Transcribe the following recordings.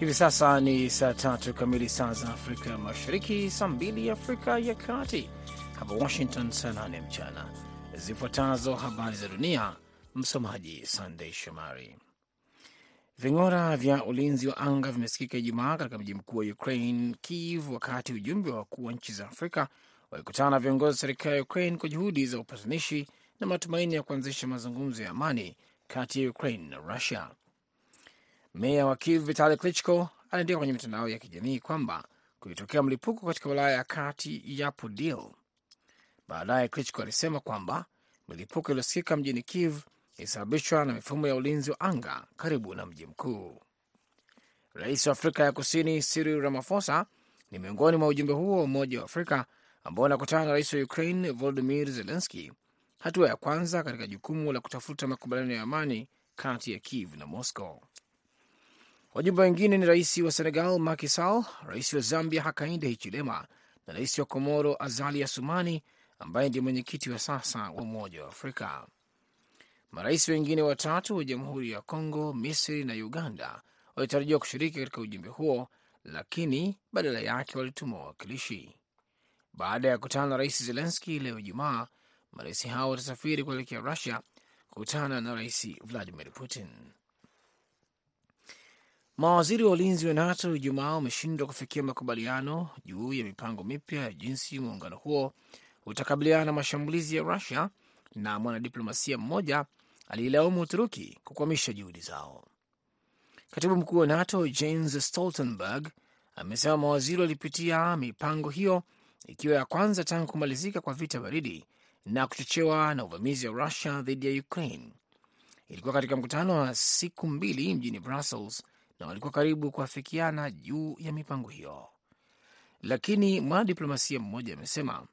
Hivi sasa ni saa tatu kamili saa za Afrika Mashariki, saa mbili Afrika ya Kati, hapa Washington saa nane mchana. Zifuatazo habari za dunia, msomaji Sandei Shomari. Ving'ora vya ulinzi wa anga vimesikika Ijumaa katika mji mkuu wa Ukraine, Kiev, wakati ujumbe wa wakuu wa nchi za Afrika walikutana na viongozi wa serikali ya Ukraine kwa juhudi za upatanishi na matumaini ya kuanzisha mazungumzo ya amani kati ya Ukraine na Russia. Meya wa Kiev Vitali Klitschko aliandika kwenye mitandao ya kijamii kwamba kulitokea mlipuko katika wilaya ya kati ya Podil. Baadaye Klitschko alisema kwamba milipuko iliyosikika mjini Kiev ilisababishwa na mifumo ya ulinzi wa anga karibu na mji mkuu. Rais wa Afrika ya Kusini Cyril Ramaphosa ni miongoni mwa ujumbe huo wa Umoja wa Afrika ambao anakutana na rais wa Ukraine Volodimir Zelenski, hatua ya kwanza katika jukumu la kutafuta makubaliano ya amani kati ya Kiev na Moscow. Wajumbe wengine ni rais wa Senegal Macky Sall, rais wa Zambia Hakainde Hichilema na rais wa Komoro Azali Assoumani ambaye ndiye mwenyekiti wa sasa wa Umoja wa Afrika. Marais wengine watatu wa Jamhuri ya Kongo, Misri na Uganda walitarajiwa kushiriki katika ujumbe huo, lakini badala yake walituma wawakilishi. Baada ya kukutana na rais Zelenski leo Ijumaa, marais hao watasafiri kuelekea Rusia kukutana na rais Vladimir Putin. Mawaziri wa ulinzi wa NATO Ijumaa wameshindwa kufikia makubaliano juu ya mipango mipya ya jinsi muungano huo utakabiliana na mashambulizi ya Rusia, na mwanadiplomasia mmoja aliilaumu Uturuki kukwamisha juhudi zao. Katibu mkuu wa NATO Jens Stoltenberg amesema mawaziri walipitia mipango hiyo ikiwa ya kwanza tangu kumalizika kwa vita baridi na kuchochewa na uvamizi wa Rusia dhidi ya Ukraine. Ilikuwa katika mkutano wa siku mbili mjini Brussels na walikuwa karibu kuafikiana juu ya mipango hiyo, lakini mwanadiplomasia mmoja amesema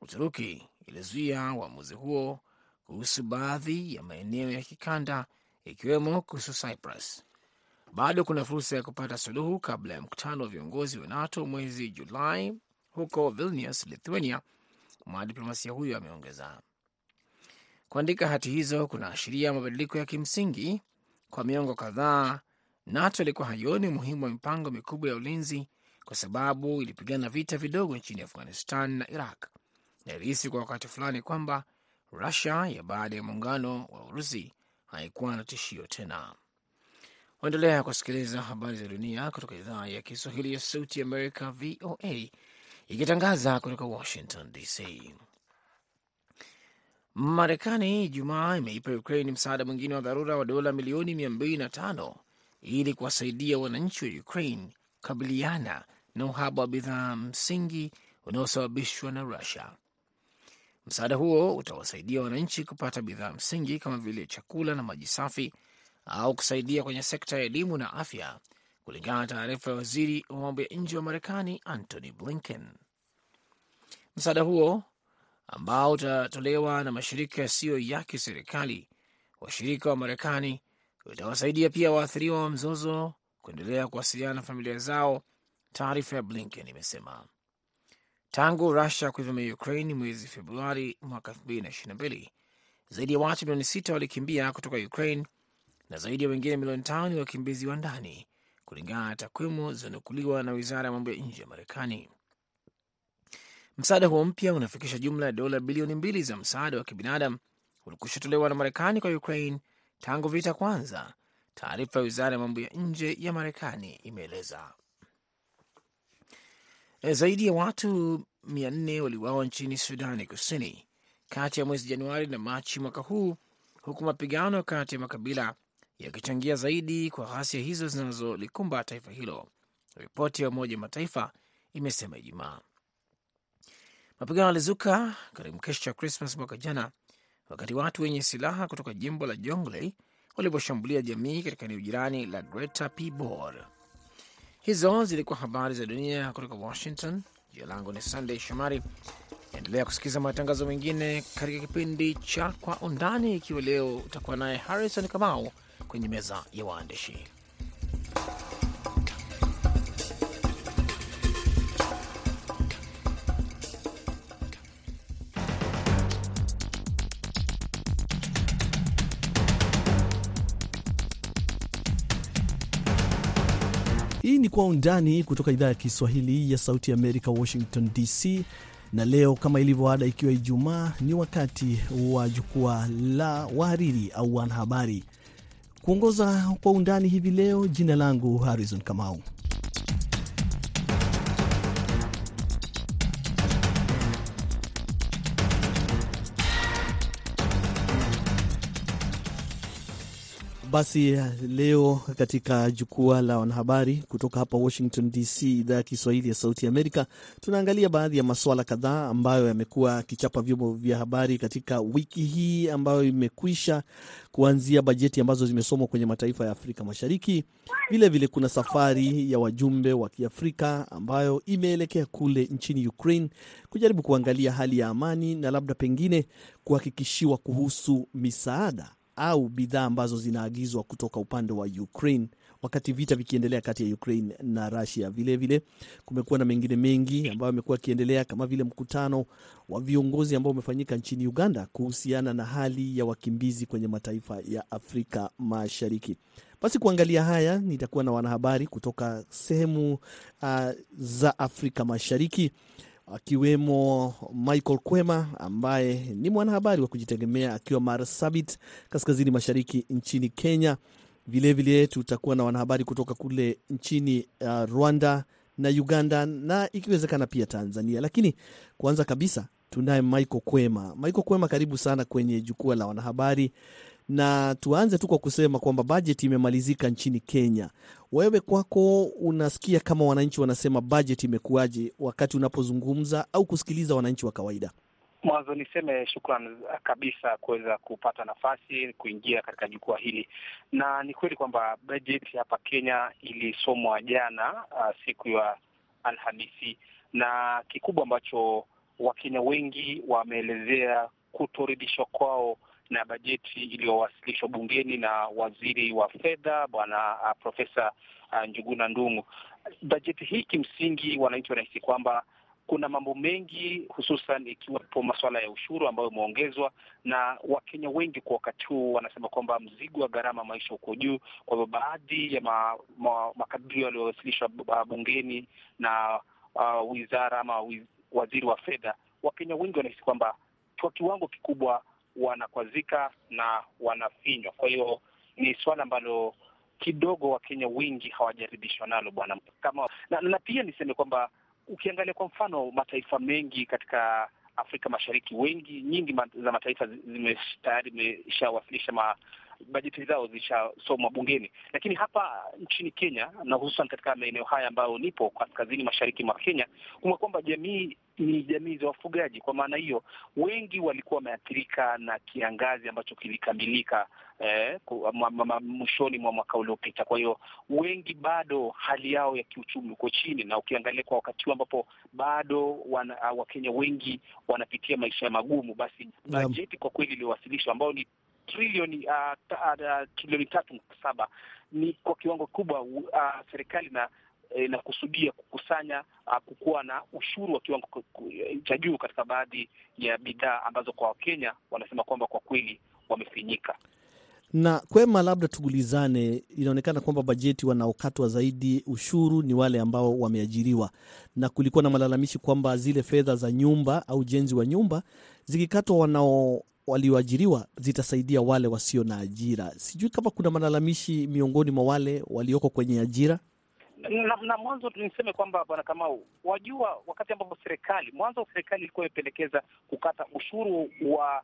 Uturuki ilizuia uamuzi huo kuhusu baadhi ya maeneo ya kikanda ikiwemo kuhusu Cyprus. Bado kuna fursa ya kupata suluhu kabla ya mkutano wa viongozi wa NATO mwezi Julai huko Vilnius, Lithuania. Mwanadiplomasia huyo ameongeza, kuandika hati hizo kunaashiria mabadiliko ya kimsingi. Kwa miongo kadhaa NATO ilikuwa haioni umuhimu wa mipango mikubwa ya ulinzi kwa sababu ilipigana vita vidogo nchini Afghanistan na Iraq na ilihisi kwa wakati fulani kwamba Rusia ya baada ya muungano wa Urusi haikuwa na tishio tena. Waendelea kusikiliza habari za dunia kutoka idhaa ya Kiswahili ya Sauti Amerika, VOA, ikitangaza kutoka Washington DC. Marekani Jumaa imeipa Ukraine msaada mwingine wa dharura wa dola milioni mia mbili na tano ili kuwasaidia wananchi wa Ukraine kukabiliana na uhaba wa bidhaa msingi unaosababishwa na Rusia. Msaada huo utawasaidia wananchi kupata bidhaa msingi kama vile chakula na maji safi au kusaidia kwenye sekta ya elimu na afya, kulingana na taarifa ya waziri wa mambo ya nje wa Marekani Antony Blinken. Msaada huo ambao utatolewa na mashirika yasiyo ya kiserikali washirika wa Marekani utawasaidia pia waathiriwa wa mzozo kuendelea kuwasiliana na familia zao, taarifa ya Blinken imesema. Tangu Rusia kuivamia Ukraine mwezi Februari mwaka 2022 zaidi ya watu milioni sita walikimbia kutoka Ukraine na zaidi ya wengine milioni tano ni wakimbizi wa ndani, kulingana na takwimu zilizonukuliwa na wizara ya mambo ya nje ya Marekani. Msaada huo mpya unafikisha jumla ya dola bilioni mbili za msaada wa kibinadamu ulikushatolewa na Marekani kwa Ukraine tangu vita kwanza, taarifa ya wizara ya mambo ya nje ya Marekani imeeleza. Zaidi ya watu mia nne waliuawa nchini Sudani Kusini kati ya mwezi Januari na Machi mwaka huu, huku mapigano kati ya makabila yakichangia zaidi kwa ghasia hizo zinazolikumba taifa hilo, ripoti ya Umoja Mataifa imesema Ijumaa. Mapigano yalizuka karibu kesho cha Krismas mwaka jana, wakati watu wenye silaha kutoka jimbo la Jonglei waliposhambulia jamii katika eneo jirani la Greta Pibor. Hizo zilikuwa habari za dunia kutoka Washington. Jina langu ni Sandey Shomari. Endelea kusikiliza matangazo mengine katika kipindi cha Kwa Undani, ikiwa leo utakuwa naye Harrison Kamau kwenye meza ya waandishi. Kwa Undani kutoka idhaa ya Kiswahili ya Sauti Amerika, Washington DC. Na leo kama ilivyo ada, ikiwa Ijumaa, ni wakati wa jukwaa la wahariri au wanahabari. Kuongoza Kwa Undani hivi leo, jina langu Harrison Kamau. Basi leo katika jukwaa la wanahabari kutoka hapa Washington DC, idhaa ya Kiswahili ya Sauti Amerika, tunaangalia baadhi ya masuala kadhaa ambayo yamekuwa akichapa vyombo vya habari katika wiki hii ambayo imekwisha, kuanzia bajeti ambazo zimesomwa kwenye mataifa ya Afrika Mashariki. Vilevile vile kuna safari ya wajumbe wa Kiafrika ambayo imeelekea kule nchini Ukraine kujaribu kuangalia hali ya amani na labda pengine kuhakikishiwa kuhusu misaada au bidhaa ambazo zinaagizwa kutoka upande wa Ukraine wakati vita vikiendelea kati ya Ukraine na Russia. Vilevile kumekuwa na mengine mengi ambayo amekuwa akiendelea kama vile mkutano wa viongozi ambao umefanyika nchini Uganda kuhusiana na hali ya wakimbizi kwenye mataifa ya Afrika Mashariki. Basi kuangalia haya, nitakuwa na wanahabari kutoka sehemu uh, za Afrika Mashariki akiwemo Michael Kwema ambaye ni mwanahabari wa kujitegemea akiwa Marsabit, kaskazini mashariki nchini Kenya. Vilevile tutakuwa na wanahabari kutoka kule nchini uh, Rwanda na Uganda na ikiwezekana pia Tanzania. Lakini kwanza kabisa tunaye Michael Kwema. Michael Kwema, karibu sana kwenye jukwaa la wanahabari na tuanze tu kwa kusema kwamba bajeti imemalizika nchini Kenya. Wewe kwako unasikia kama wananchi wanasema bajeti imekuwaje, wakati unapozungumza au kusikiliza wananchi wa kawaida? Mwanzo niseme shukran kabisa kuweza kupata nafasi kuingia katika jukwaa hili, na ni kweli kwamba bajeti hapa Kenya ilisomwa jana, uh, siku ya Alhamisi, na kikubwa ambacho Wakenya wengi wameelezea kutoridhishwa kwao na bajeti iliyowasilishwa bungeni na waziri wa fedha bwana uh, Profesa uh, Njuguna Ndung'u. Bajeti hii kimsingi, wananchi wanahisi kwamba kuna mambo mengi, hususan ikiwepo masuala ya ushuru ambayo umeongezwa, na Wakenya wengi kwa wakati huu wanasema kwamba mzigo wa gharama maisha uko juu. Kwa hivyo baadhi ya ma, ma, makadirio yaliyowasilishwa bungeni na uh, wizara ama wiz, waziri wa fedha, Wakenya wengi wanahisi kwamba kwa kiwango kikubwa wanakwazika na wanafinywa. Kwa hiyo ni suala ambalo kidogo Wakenya wengi hawajaridhishwa nalo bwana kama na, na pia niseme kwamba ukiangalia kwa mfano mataifa mengi katika Afrika Mashariki, wengi nyingi za mataifa zime tayari zimeshawasilisha ma bajeti zao zishasomwa bungeni, lakini hapa nchini Kenya na hususan katika maeneo haya ambayo nipo kaskazini mashariki mwa Kenya, kumekuwa kwamba jamii ni jamii za wafugaji. Kwa maana hiyo, wengi walikuwa wameathirika na kiangazi ambacho kilikamilika eh, mwishoni mwa mwaka uliopita. Kwa hiyo wengi bado hali yao ya kiuchumi uko chini, na ukiangalia kwa wakati huu ambapo bado wana, Wakenya wengi wanapitia maisha magumu, basi bajeti kwa kweli iliyowasilishwa ambayo ni trilioni uh, uh, trilioni tatu nukta saba ni kwa kiwango kikubwa uh, serikali na inakusudia kukusanya uh, kukuwa na ushuru wa kiwango cha juu katika baadhi ya bidhaa ambazo kwa Wakenya wanasema kwamba kwa kweli wamefinyika. Na Kwema, labda tugulizane, inaonekana kwamba bajeti wanaokatwa zaidi ushuru ni wale ambao wameajiriwa, na kulikuwa na malalamishi kwamba zile fedha za nyumba au ujenzi wa nyumba zikikatwa wanao walioajiriwa zitasaidia wale wasio na ajira. Sijui kama kuna malalamishi miongoni mwa wale walioko kwenye ajira. Na, na mwanzo niseme kwamba bwana Kamau, wajua, wakati ambapo serikali mwanzo serikali ilikuwa imependekeza kukata ushuru wa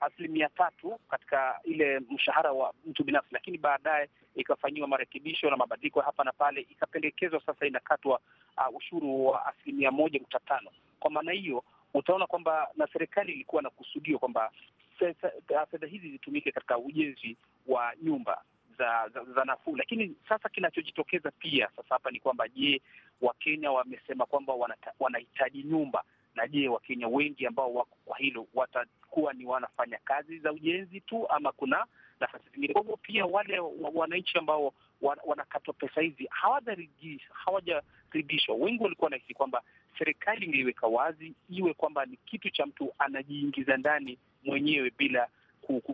asilimia tatu katika ile mshahara wa mtu binafsi, lakini baadaye ikafanyiwa marekebisho na mabadiliko hapa na pale, ikapendekezwa sasa inakatwa uh, ushuru wa asilimia moja nukta tano. Kwa maana hiyo utaona kwamba na serikali ilikuwa na kusudio kwamba fedha hizi zitumike katika ujenzi wa nyumba za, za, za nafuu. Lakini sasa kinachojitokeza pia sasa hapa ni kwamba je, Wakenya wamesema kwamba wanahitaji nyumba, na je, Wakenya wengi ambao wako kwa hilo watakuwa ni wanafanya kazi za ujenzi tu ama kuna nafasi zingine? Kwa hivyo pia wale wananchi ambao wanakatwa pesa hizi hawajaridhishwa. Wengi walikuwa wanahisi kwamba serikali ingeiweka wazi, iwe kwamba ni kitu cha mtu anajiingiza ndani mwenyewe bila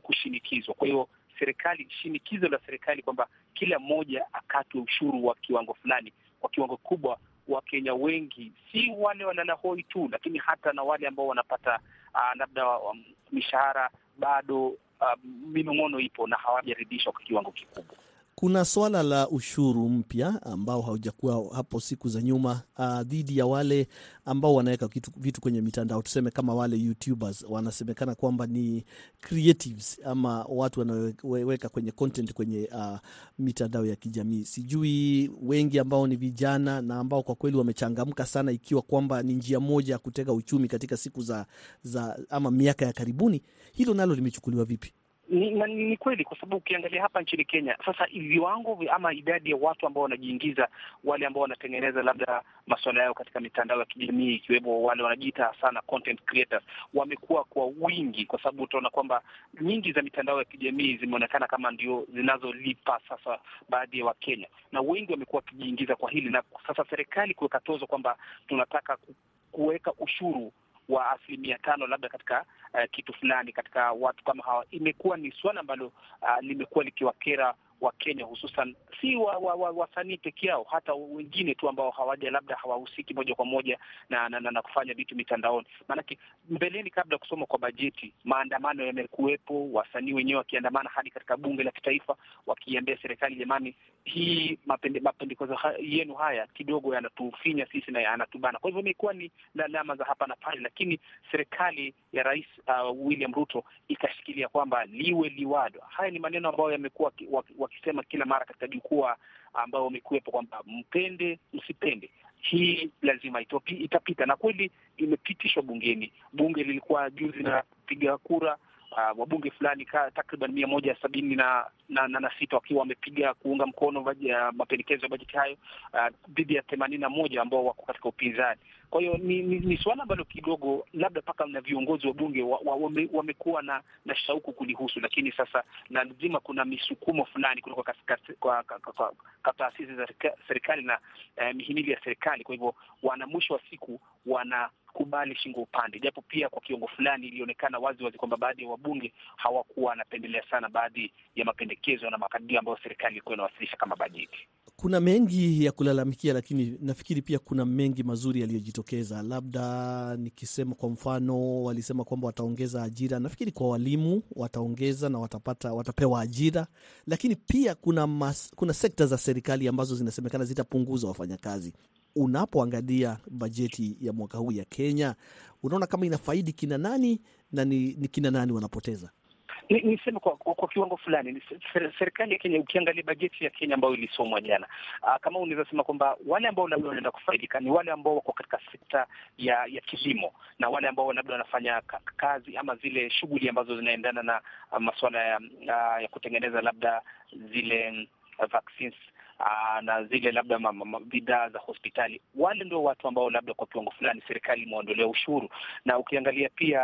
kushinikizwa. Kwa hiyo serikali, shinikizo la serikali kwamba kila mmoja akatwe ushuru wa kiwango fulani, kwa kiwango kikubwa Wakenya wengi, si wale walala hoi tu, lakini hata na wale ambao wanapata uh, labda um, mishahara bado uh, minong'ono ipo na hawajaridhishwa kwa kiwango kikubwa. Kuna swala la ushuru mpya ambao haujakuwa hapo siku za nyuma uh, dhidi ya wale ambao wanaweka vitu kwenye mitandao, tuseme kama wale YouTubers wanasemekana kwamba ni creatives ama watu wanaoweka kwenye content kwenye uh, mitandao ya kijamii. Sijui wengi ambao ni vijana na ambao kwa kweli wamechangamka sana, ikiwa kwamba ni njia moja ya kutega uchumi katika siku za, za ama miaka ya karibuni, hilo nalo limechukuliwa vipi? Ni, ni, ni kweli kwa sababu ukiangalia hapa nchini Kenya sasa viwango ama idadi ya watu ambao wanajiingiza, wale ambao wanatengeneza labda masuala yao katika mitandao ya kijamii ikiwemo wale wanajiita sana content creators, wamekuwa kwa wingi, kwa sababu utaona kwamba nyingi za mitandao ya kijamii zimeonekana kama ndio zinazolipa sasa baadhi ya Wakenya, na wengi wamekuwa wakijiingiza kwa hili, na sasa serikali kuweka tozo kwamba tunataka kuweka ushuru wa asilimia tano labda katika uh, kitu fulani katika watu kama hawa, imekuwa ni suala ambalo uh, limekuwa likiwakera Wakenya hususan si wasanii wa, wa, wa peke yao, hata wengine tu ambao hawaja labda hawahusiki moja kwa moja na, na, na, na kufanya vitu mitandaoni. Maanake mbeleni, kabla ya kusoma kwa bajeti, maandamano yamekuwepo, wasanii wenyewe wakiandamana hadi katika bunge la kitaifa wakiambia serikali, jamani, hii mapendekezo ha, yenu haya kidogo yanatufinya sisi na yanatubana. Kwa hivyo imekuwa ni lalama za hapa na pale, lakini serikali ya Rais uh, William Ruto ikashikilia kwamba liwe liwado. Haya ni maneno ambayo yamekuwa wakisema kila mara katika jukwaa ambao wamekuwepo kwamba mpende msipende, hii lazima itopi, itapita na kweli imepitishwa bungeni. Bunge lilikuwa juzi na piga kura uh, wabunge fulani takriban mia moja sabini na, na, na, na sita wakiwa wamepiga kuunga mkono mapendekezo ya bajeti hayo dhidi uh, ya themanini na moja ambao wako katika upinzani. Kwa hiyo ni, ni, ni suala ambalo kidogo labda mpaka na viongozi wa bunge wa, wa, wamekuwa na, na shauku kulihusu, lakini sasa lazima kuna misukumo fulani kutoka kwa taasisi za serikali na eh, mihimili ya serikali. Kwa hivyo wana mwisho wa siku wana kubali shingo upande, japo pia kwa kiwango fulani ilionekana wazi wazi kwamba baadhi ya wabunge hawakuwa wanapendelea sana baadhi ya mapendekezo na makadirio ambayo serikali ilikuwa inawasilisha kama bajeti. Kuna mengi ya kulalamikia, lakini nafikiri pia kuna mengi mazuri yaliyojitokeza. Labda nikisema kwa mfano, walisema kwamba wataongeza ajira, nafikiri kwa walimu wataongeza na watapata, watapewa ajira, lakini pia kuna, mas, kuna sekta za serikali ambazo zinasemekana zitapunguza wafanyakazi. Unapoangalia bajeti ya mwaka huu ya Kenya, unaona kama inafaidi kina nani na ni, ni kina nani wanapoteza? Niseme ni kwa, kwa, kiwango fulani serikali ya Kenya, ukiangalia bajeti ya Kenya ambayo ilisomwa jana, kama unaweza sema kwamba wale ambao labda wanaenda kufaidika ni wale ambao wako katika sekta ya ya kilimo na wale ambao labda wanafanya kazi ama zile shughuli ambazo zinaendana na masuala ya, ya kutengeneza labda zile vaccines Aa, na zile labda bidhaa za hospitali. Wale ndio watu ambao labda kwa kiwango fulani serikali imeondolea ushuru, na ukiangalia pia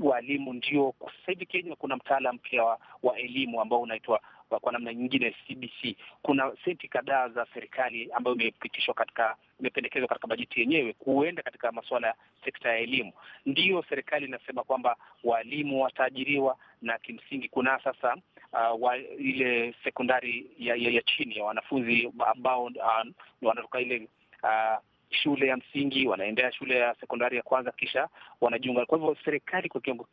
walimu ndio sasa hivi Kenya kuna mtaala mpya wa, wa elimu ambao unaitwa kwa namna nyingine CBC. Kuna senti kadhaa za serikali ambayo imepitishwa katika imependekezwa katika bajeti yenyewe kuenda katika masuala ya sekta ya elimu. Ndiyo serikali inasema kwamba walimu wataajiriwa, na kimsingi kuna sasa uh, wa, ile sekondari ya, ya, ya chini ya wanafunzi ambao uh, wanatoka ile uh, shule ya msingi wanaendea shule ya sekondari ya kwanza kisha wanajiunga. Kwa hivyo serikali kwa kiwango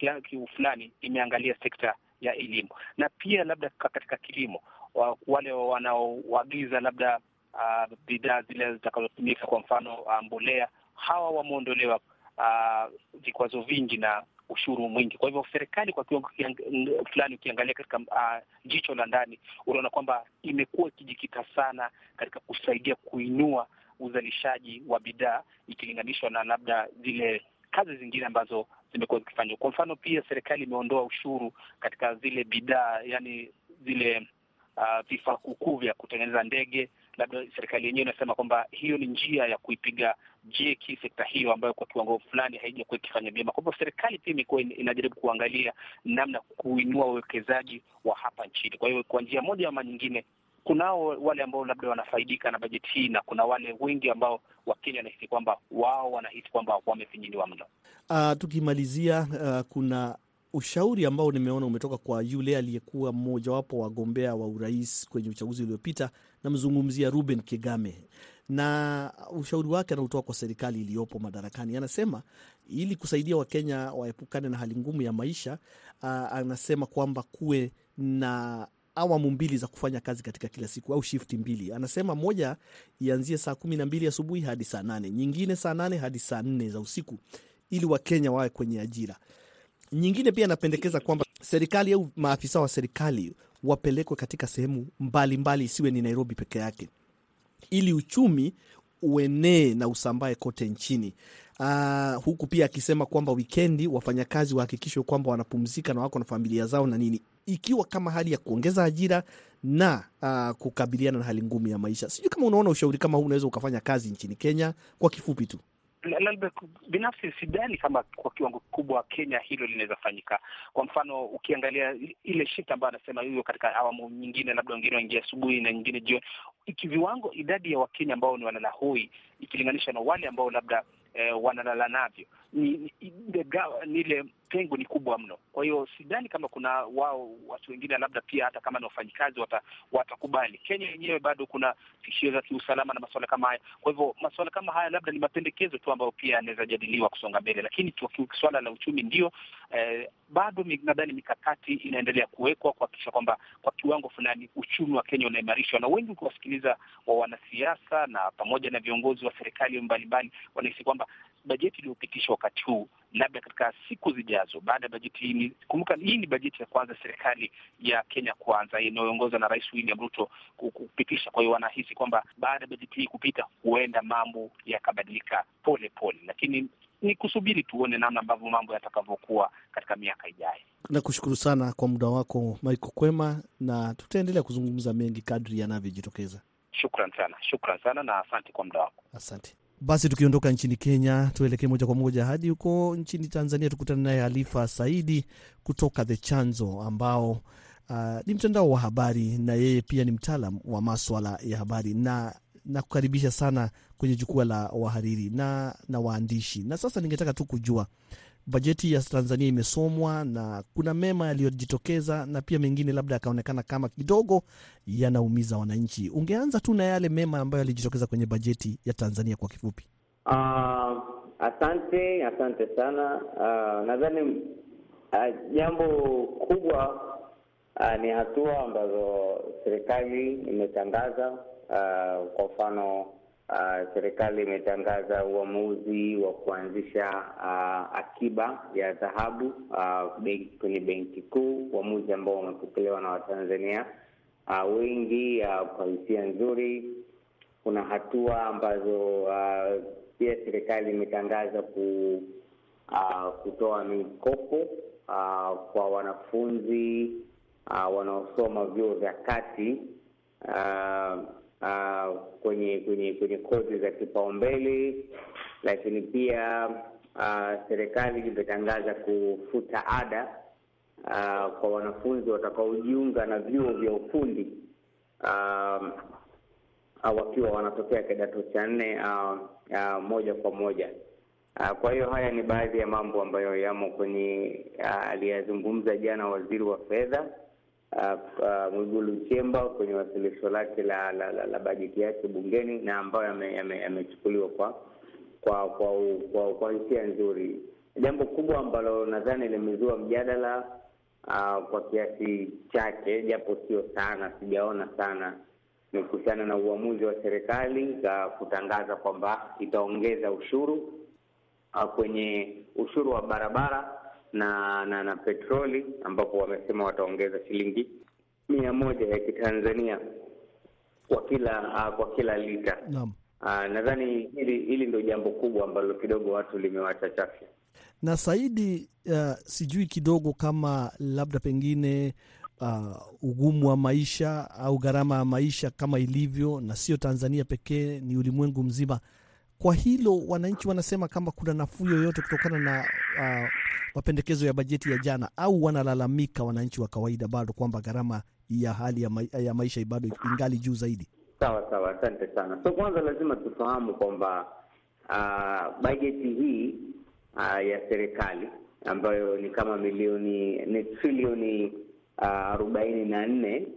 fulani imeangalia sekta ya elimu na pia labda katika kilimo, wale wanaoagiza labda uh, bidhaa zile zitakazotumika, kwa mfano uh, mbolea, hawa wameondolewa vikwazo uh, vingi na ushuru mwingi. Kwa hivyo serikali kwa kiwango fulani, ukiangalia katika uh, jicho la ndani, unaona kwamba imekuwa ikijikita sana katika kusaidia kuinua uzalishaji wa bidhaa ikilinganishwa na labda zile kazi zingine ambazo zimekuwa zikifanywa. Kwa mfano, pia serikali imeondoa ushuru katika zile bidhaa, yani zile vifaa uh, kukuu vya kutengeneza ndege. Labda serikali yenyewe inasema kwamba hiyo ni njia ya kuipiga jeki sekta hiyo ambayo kwa kiwango fulani haijakuwa ikifanya vyema. Kwa hivyo serikali pia imekuwa inajaribu kuangalia namna kuinua uwekezaji wa hapa nchini. Kwa hiyo kwa njia moja ama nyingine kunao wale ambao labda wanafaidika na bajeti hii na kuna wale wengi ambao Wakenya wanahisi kwamba wao wanahisi kwamba wamefinyiliwa mno. Uh, tukimalizia uh, kuna ushauri ambao nimeona umetoka kwa yule aliyekuwa mmojawapo wagombea wa urais kwenye uchaguzi uliopita, namzungumzia Ruben Kigame, na ushauri wake anautoa kwa serikali iliyopo madarakani. Anasema ili kusaidia Wakenya waepukane na hali ngumu ya maisha, uh, anasema kwamba kuwe na awamu mbili za kufanya kazi katika kila siku au shifti mbili. Anasema moja ianzie saa kumi na mbili asubuhi hadi saa nane nyingine saa nane hadi saa nne za usiku ili Wakenya wawe kwenye ajira. Nyingine pia anapendekeza kwamba serikali au maafisa wa serikali wapelekwe katika sehemu mbalimbali, isiwe ni Nairobi peke yake, ili uchumi uenee na usambae kote nchini. Uh, huku pia akisema kwamba wikendi wafanyakazi wahakikishwe kwamba wanapumzika na wako na familia zao na nini, ikiwa kama hali ya kuongeza ajira na uh, kukabiliana na hali ngumu ya maisha. Sijui kama unaona ushauri kama huu unaweza ukafanya kazi nchini Kenya. Kwa kifupi tu binafsi sidhani kama kwa kiwango kikubwa Kenya hilo linaweza fanyika. Kwa mfano ukiangalia ile shift ambayo anasema hiyo katika awamu nyingine, labda wengine waingia asubuhi na nyingine jioni, ikiviwango idadi ya Wakenya ambao ni walala hoi ikilinganisha na wale ambao labda eh, wanalala navyo ni ile pengo ni kubwa mno. Kwa hiyo sidhani kama kuna wao watu wengine labda pia hata kama ni wafanyikazi wata, watakubali. Kenya yenyewe bado kuna tishio za kiusalama na masuala kama haya. Kwa hivyo masuala kama haya labda ni mapendekezo tu ambayo pia yanaweza jadiliwa kusonga mbele, lakini swala la uchumi ndio eh, bado nadhani mikakati inaendelea kuwekwa kuhakikisha kwamba kwa kiwango fulani uchumi wa Kenya unaimarishwa, na wengi ukiwasikiliza wa wanasiasa na pamoja na viongozi wa serikali mbalimbali wanahisi kwamba bajeti iliyopitishwa wakati huu labda katika siku zijazo, baada ya bajeti hii, kumbuka hii ni bajeti ya kwanza serikali ya Kenya kwanza inayoongozwa na Rais William Ruto kupitisha. Kwa hiyo wanahisi kwamba baada ya bajeti hii kupita, huenda mambo yakabadilika pole pole, lakini ni kusubiri tuone namna ambavyo mambo yatakavyokuwa katika miaka ijayo. Nakushukuru sana kwa muda wako Michael Kwema, na tutaendelea kuzungumza mengi kadri yanavyojitokeza. Shukran sana, shukran sana na asante kwa muda wako. Asante. Basi tukiondoka nchini Kenya, tuelekee moja kwa moja hadi huko nchini Tanzania, tukutane naye Halifa Saidi kutoka The Chanzo ambao uh, ni mtandao wa habari na yeye pia ni mtaalam wa maswala ya habari na nakukaribisha sana kwenye jukwaa la wahariri na, na waandishi. Na sasa ningetaka tu kujua bajeti ya Tanzania imesomwa na kuna mema yaliyojitokeza na pia mengine labda yakaonekana kama kidogo yanaumiza wananchi. Ungeanza tu na yale mema ambayo yalijitokeza kwenye bajeti ya Tanzania kwa kifupi. Uh, asante asante sana. Uh, nadhani uh, jambo kubwa uh, ni hatua ambazo serikali imetangaza. Uh, kwa mfano Uh, serikali imetangaza uamuzi wa kuanzisha uh, akiba ya dhahabu uh, kwenye benki kuu, uamuzi ambao wamepokelewa na Watanzania uh, wengi uh, kwa hisia nzuri. Kuna hatua ambazo uh, pia serikali imetangaza ku, uh, kutoa mikopo uh, kwa wanafunzi uh, wanaosoma vyuo vya kati uh, Uh, kwenye kwenye kwenye kozi za kipaumbele, lakini pia uh, serikali imetangaza kufuta ada uh, kwa wanafunzi watakaojiunga na vyuo vya ufundi uh, wakiwa wanatokea kidato cha nne uh, uh, moja kwa moja. Uh, kwa hiyo haya ni baadhi ya mambo ambayo yamo kwenye uh, aliyazungumza jana waziri wa fedha Uh, uh, Mwigulu Nchemba kwenye wasilisho lake la la, la, la bajeti yake bungeni na ambayo yamechukuliwa yame, yame kwa kwa kwa kwa hisia nzuri. Jambo kubwa ambalo nadhani limezua mjadala uh, kwa kiasi chake, japo sio sana, sijaona sana, ni kuhusiana na uamuzi wa serikali za kutangaza kwamba itaongeza ushuru uh, kwenye ushuru wa barabara na na na petroli ambapo wamesema wataongeza shilingi mia moja ya kitanzania kwa kila uh, kwa kila lita. Naam. Uh, nadhani hili hili ndio jambo kubwa ambalo kidogo watu limewachachafya. Na Saidi, uh, sijui kidogo kama labda pengine uh, ugumu wa maisha au gharama ya maisha kama ilivyo, na sio Tanzania pekee, ni ulimwengu mzima. Kwa hilo wananchi wanasema kama kuna nafuu yoyote kutokana na uh, mapendekezo ya bajeti ya jana, au wanalalamika wananchi wa kawaida bado kwamba gharama ya hali ya, ma ya maisha bado ingali juu zaidi? Sawa sawa, asante sana. So kwanza lazima tufahamu kwamba uh, bajeti hii uh, ya serikali ambayo ni kama milioni ni trilioni arobaini na nne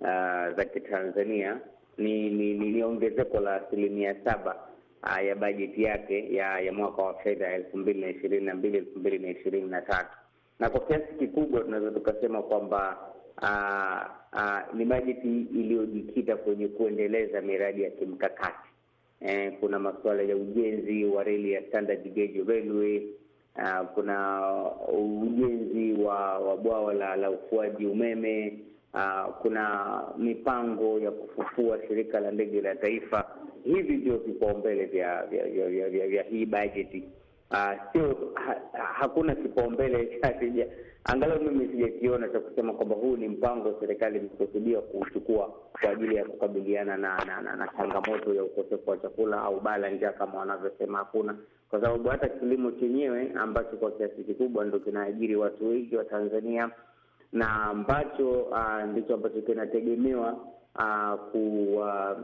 za kitanzania ni ni, ni, ni ongezeko la asilimia saba uh, ya bajeti yake ya ya mwaka wa fedha elfu mbili na ishirini na mbili elfu mbili na ishirini na tatu na kwa kiasi kikubwa tunaweza tukasema kwamba uh, uh, ni bajeti iliyojikita kwenye kuendeleza miradi ya kimkakati. Eh, kuna masuala ya ujenzi wa reli ya standard gauge railway uh, kuna ujenzi wa, wa bwawa la, la ufuaji umeme uh, kuna mipango ya kufufua shirika la ndege la taifa. Hivi ndio vipaumbele vya vya, vya, vya, vya, vya hii bajeti. Uh, sio ha, hakuna kipaumbele cha angalau mimi sijakiona cha kusema kwamba huu ni mpango serikali imekusudia kuchukua kwa ajili ya kukabiliana na na, na, na changamoto ya ukosefu wa chakula au bala njaa kama wanavyosema. Hakuna, kwa sababu hata kilimo chenyewe ambacho kwa kiasi kikubwa ndo kinaajiri watu wengi wa Tanzania na ambacho uh, ndicho ambacho kinategemewa uh, ku, uh,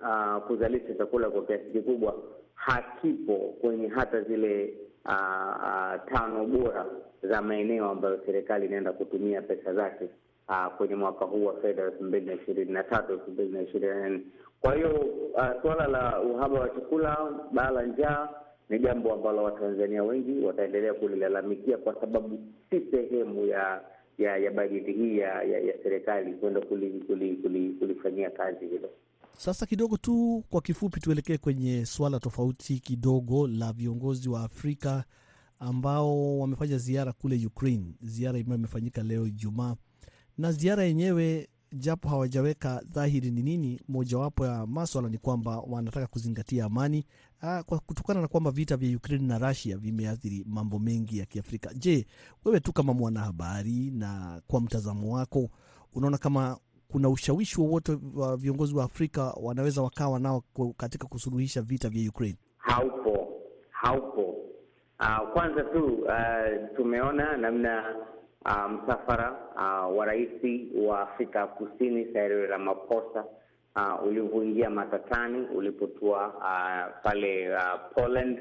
uh, kuzalisha chakula kwa kiasi kikubwa hakipo kwenye hata zile uh, uh, tano bora za maeneo ambayo serikali inaenda kutumia pesa zake uh, kwenye mwaka huu wa fedha elfu mbili na ishirini na tatu elfu mbili na ishirini na nne. Kwa hiyo uh, suala la uhaba wa chakula, baa la njaa ni jambo ambalo Watanzania wengi wataendelea kulilalamikia kwa sababu si sehemu ya ya ya bajeti hii ya, ya, serikali kwenda kulifanyia kuli, kuli, kuli kazi hilo. Sasa kidogo tu kwa kifupi, tuelekee kwenye swala tofauti kidogo la viongozi wa Afrika ambao wamefanya ziara kule Ukraine, ziara ambayo imefanyika leo Ijumaa, na ziara yenyewe japo hawajaweka dhahiri ni nini, mojawapo ya maswala ni kwamba wanataka kuzingatia amani kwa kutokana na kwamba vita vya Ukraine na Russia vimeathiri mambo mengi ya Kiafrika. Je, wewe tu kama mwanahabari na kwa mtazamo wako unaona kama kuna ushawishi wowote wa viongozi wa Afrika wanaweza wakawa nao katika kusuluhisha vita vya Ukraine? Haupo, haupo. Uh, kwanza tu uh, tumeona namna uh, msafara uh, wa rais wa Afrika Kusini Cyril Ramaphosa uh, ulivyoingia matatani ulipotua uh, pale uh, Poland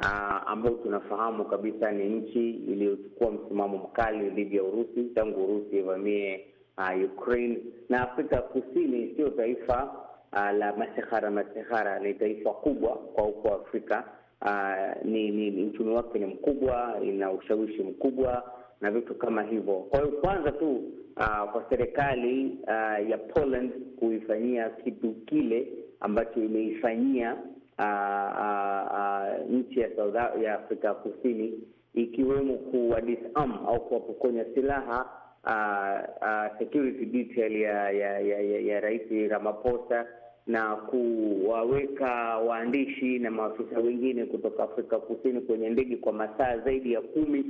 uh, ambao tunafahamu kabisa ni nchi iliyochukua msimamo mkali dhidi ya Urusi tangu Urusi ivamie uh, Ukraine. Na Afrika Kusini sio taifa uh, la masihara masihara, ni taifa kubwa kwa huko Afrika. Uh, ni, ni, ni uchumi wake ni mkubwa, ina ushawishi mkubwa na vitu kama hivyo. Kwa hiyo kwanza tu uh, kwa serikali uh, ya Poland kuifanyia kitu kile ambacho imeifanyia uh, uh, uh, nchi ya South ya Afrika Kusini, ikiwemo kuwa disarm au kuwapokonya silaha uh, uh, security detail ya ya, ya, ya, ya Rais Ramaphosa na kuwaweka waandishi na maafisa wengine kutoka Afrika Kusini kwenye ndege kwa masaa zaidi ya kumi.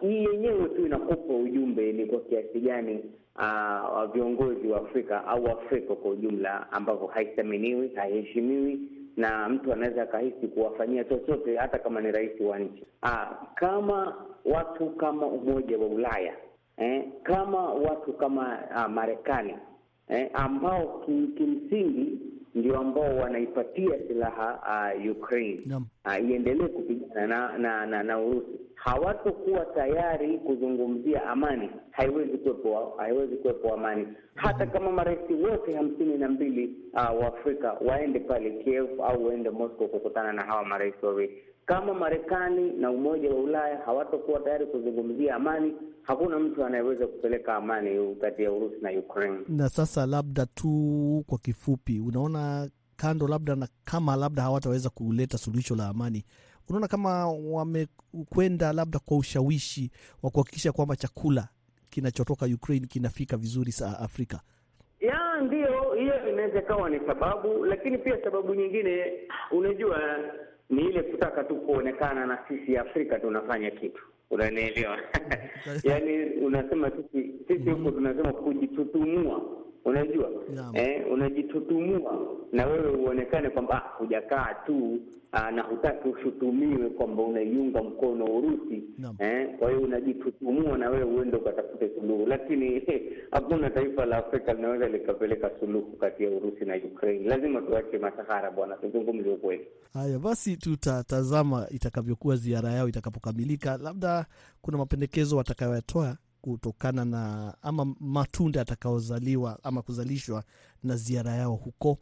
Hii uh, yenyewe tu inakupa ujumbe ni kwa kiasi gani uh, viongozi wa Afrika au Afrika kwa ujumla ambavyo haithaminiwi, haiheshimiwi na mtu anaweza akahisi kuwafanyia chochote hata kama ni rais wa nchi uh, kama watu kama Umoja wa Ulaya eh, kama watu kama ah, Marekani eh, ambao kimsingi ndio ambao wanaipatia silaha uh, Ukraine. Uh, iendelee kupigana na na, na, na Urusi, hawatokuwa tayari kuzungumzia amani. Haiwezi kuwepo, haiwezi kuwepo amani. Hata kama marais wote hamsini na mbili uh, wa Afrika waende pale Kiev au waende Moscow kukutana na hawa marais wawili kama Marekani na Umoja wa Ulaya hawatakuwa tayari kuzungumzia amani, hakuna mtu anayeweza kupeleka amani kati ya Urusi na Ukraine. Na sasa labda tu kwa kifupi, unaona kando labda na kama labda hawataweza kuleta suluhisho la amani, unaona kama wamekwenda labda kwa ushawishi wa kuhakikisha kwamba chakula kinachotoka Ukraine kinafika vizuri saa Afrika? Ya, ndiyo, hiyo inaweza ikawa ni sababu, lakini pia sababu nyingine, unajua ni ile kutaka tu kuonekana na sisi Afrika tunafanya kitu, unanielewa? Yaani unasema sisi sisi huko tunasema kujitutumua unajua? Eh, unajitutumua na wewe uonekane kwamba ah, hujakaa tu ah, na hutaki ushutumiwe kwamba unaiunga mkono Urusi. Eh, kwa hiyo unajitutumua na wewe uende ukatafute suluhu, lakini hakuna taifa la Afrika linaweza likapeleka suluhu kati ya Urusi na Ukraine. Lazima tuache masahara bwana, tuzungumze ukweli. Haya basi, tutatazama itakavyokuwa ziara yao itakapokamilika. Labda kuna mapendekezo watakayoyatoa kutokana na ama matunda yatakaozaliwa ama kuzalishwa na ziara yao huko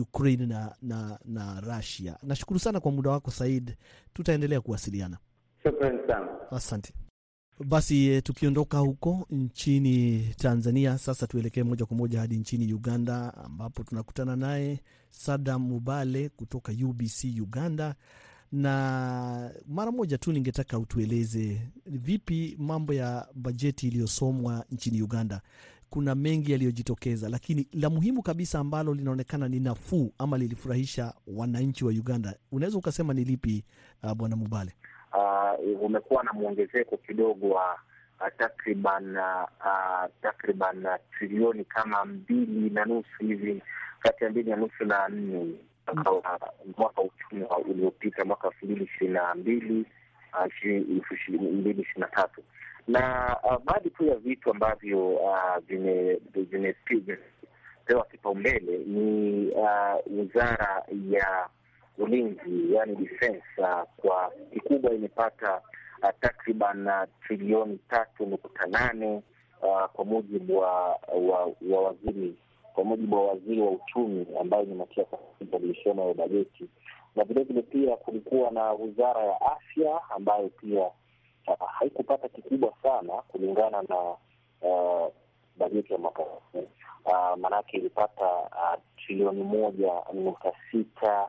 Ukraine na, na, na Russia. Nashukuru sana kwa muda wako Said, tutaendelea kuwasiliana. Shukran sana. Asante. Basi eh, tukiondoka huko nchini Tanzania, sasa tuelekee moja kwa moja hadi nchini Uganda, ambapo tunakutana naye Sadam Mubale kutoka UBC Uganda. Na mara moja tu ningetaka utueleze vipi mambo ya bajeti iliyosomwa nchini Uganda. Kuna mengi yaliyojitokeza, lakini la muhimu kabisa ambalo linaonekana ni nafuu ama lilifurahisha wananchi wa Uganda, unaweza ukasema ni lipi, uh, Bwana Mubale? uh, umekuwa na mwongezeko kidogo wa uh, takriban uh, takriban uh, trilioni kama mbili na nusu hivi kati ya mbili na nusu na nne wa- mwaka wa uchumi uliopita mwaka elfu mbili ishirini na mbili uh, elfu mbili ishirini na tatu. Na uh, baadhi tu ya vitu ambavyo uh, kipaumbele ni uh, wizara ya ulinzi yani defense uh, kwa kikubwa imepata uh, takriban uh, trilioni tatu nukta nane uh, kwa mujibu wa, wa, wa waziri kwa mujibu wa waziri wa uchumi ambayo ni Matias alisoma ya bajeti, na vilevile pia kulikuwa na wizara ya afya ambayo pia uh, haikupata kikubwa sana kulingana na uh, bajeti ya mwaka huu uh, maanake ilipata uh, trilioni moja nukta sita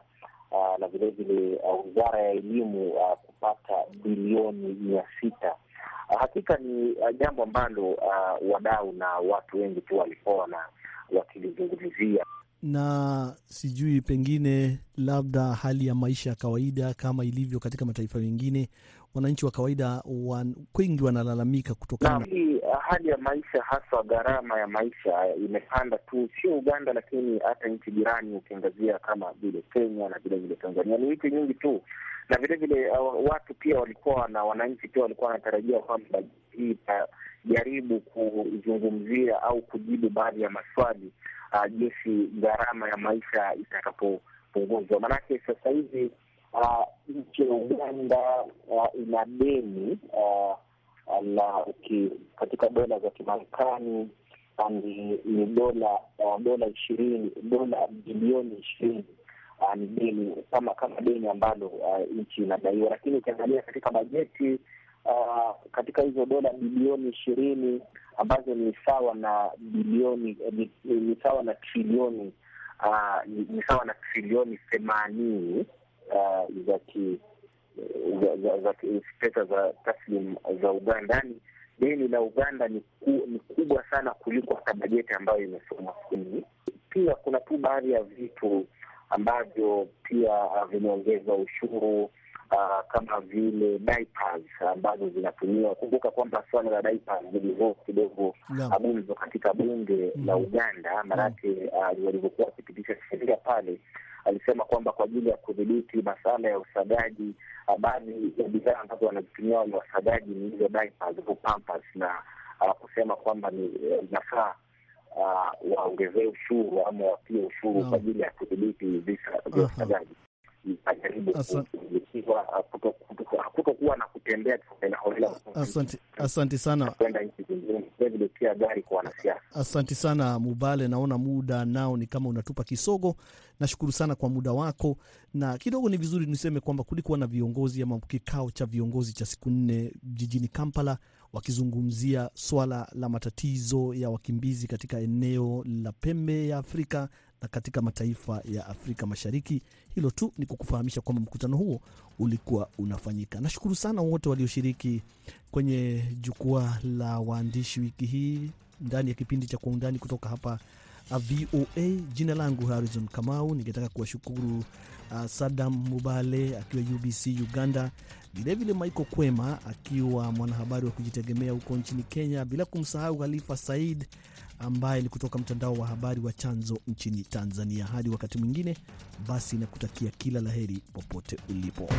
uh, na vilevile uh, wizara ya elimu uh, kupata bilioni mia sita. Uh, hakika ni uh, jambo ambalo uh, wadau na watu wengi tu walikuwa na wakilizungumzia. Na sijui pengine labda hali ya maisha ya kawaida kama ilivyo katika mataifa mengine, wananchi wa kawaida wan, wengi wanalalamika kutokana na hii uh, hali ya maisha haswa gharama ya maisha imepanda tu, sio Uganda, lakini hata nchi jirani ukiangazia kama vile Kenya na vile vile Tanzania, ni nchi nyingi tu, na vile vile uh, watu pia walikuwa na wananchi pia walikuwa wanatarajia kwamba hii itajaribu kuzungumzia au kujibu baadhi ya maswali uh, jinsi gharama ya maisha itakapopunguzwa, maanake sasa hivi uh, nchi ya Uganda uh, ina deni uh, la katika dola za Kimarekani uh, ni, dola uh, dola ishirini dola bilioni ishirini ni deni kama kama deni ambalo uh, nchi inadaiwa, lakini ukiangalia katika bajeti uh, katika hizo dola bilioni ishirini ambazo ni sawa na bilioni eh, ni sawa na trilioni uh, ni, ni sawa na trilioni themanini uh, za ki pesa za taslim za Uganda. Yani deni la Uganda ni, ku, ni kubwa sana kuliko hata bajeti ambayo imesoma kumi. Pia kuna tu baadhi ya vitu ambavyo pia uh, vimeongeza ushuru uh, kama vile diapers ambazo zinatumiwa. Kumbuka kwamba swala la diapers lilivyo kidogo gumzo katika bunge la Mhm. Uganda, maanake uh, walivyokuwa wakipitisha sheria pale alisema kwamba kwa ajili ya kudhibiti masala ya usagaji, uh, baadhi ya bidhaa ambazo wanazitumia wale wasagaji ni hizo diapers au pampers, na uh, kusema kwamba ni eh, inafaa uh, waongezee ushuru ama wapie ushuru kwa ajili ya kudhibiti visa vya usagaji. Asa- kutokuwa na kutembea kiholela Asante, asante sana, kwenda nchi zingine, vilevile pia gari kwa wanasiasa. asante sana Mubale. Naona muda nao ni kama unatupa kisogo. Nashukuru sana kwa muda wako, na kidogo ni vizuri niseme kwamba kulikuwa na viongozi ama kikao cha viongozi cha siku nne jijini Kampala wakizungumzia swala la matatizo ya wakimbizi katika eneo la pembe ya Afrika na katika mataifa ya Afrika Mashariki. Hilo tu ni kukufahamisha kwamba mkutano huo ulikuwa unafanyika. Nashukuru sana wote walioshiriki kwenye jukwaa la waandishi wiki hii ndani ya kipindi cha Kwa Undani kutoka hapa VOA. Jina langu Harrison Kamau, ningetaka kuwashukuru uh, Sadam Mubale akiwa UBC Uganda, vilevile Michael Kwema akiwa mwanahabari wa kujitegemea huko nchini Kenya, bila kumsahau Khalifa Said ambaye ni kutoka mtandao wa habari wa Chanzo nchini Tanzania. Hadi wakati mwingine, basi nakutakia kila la heri popote ulipo.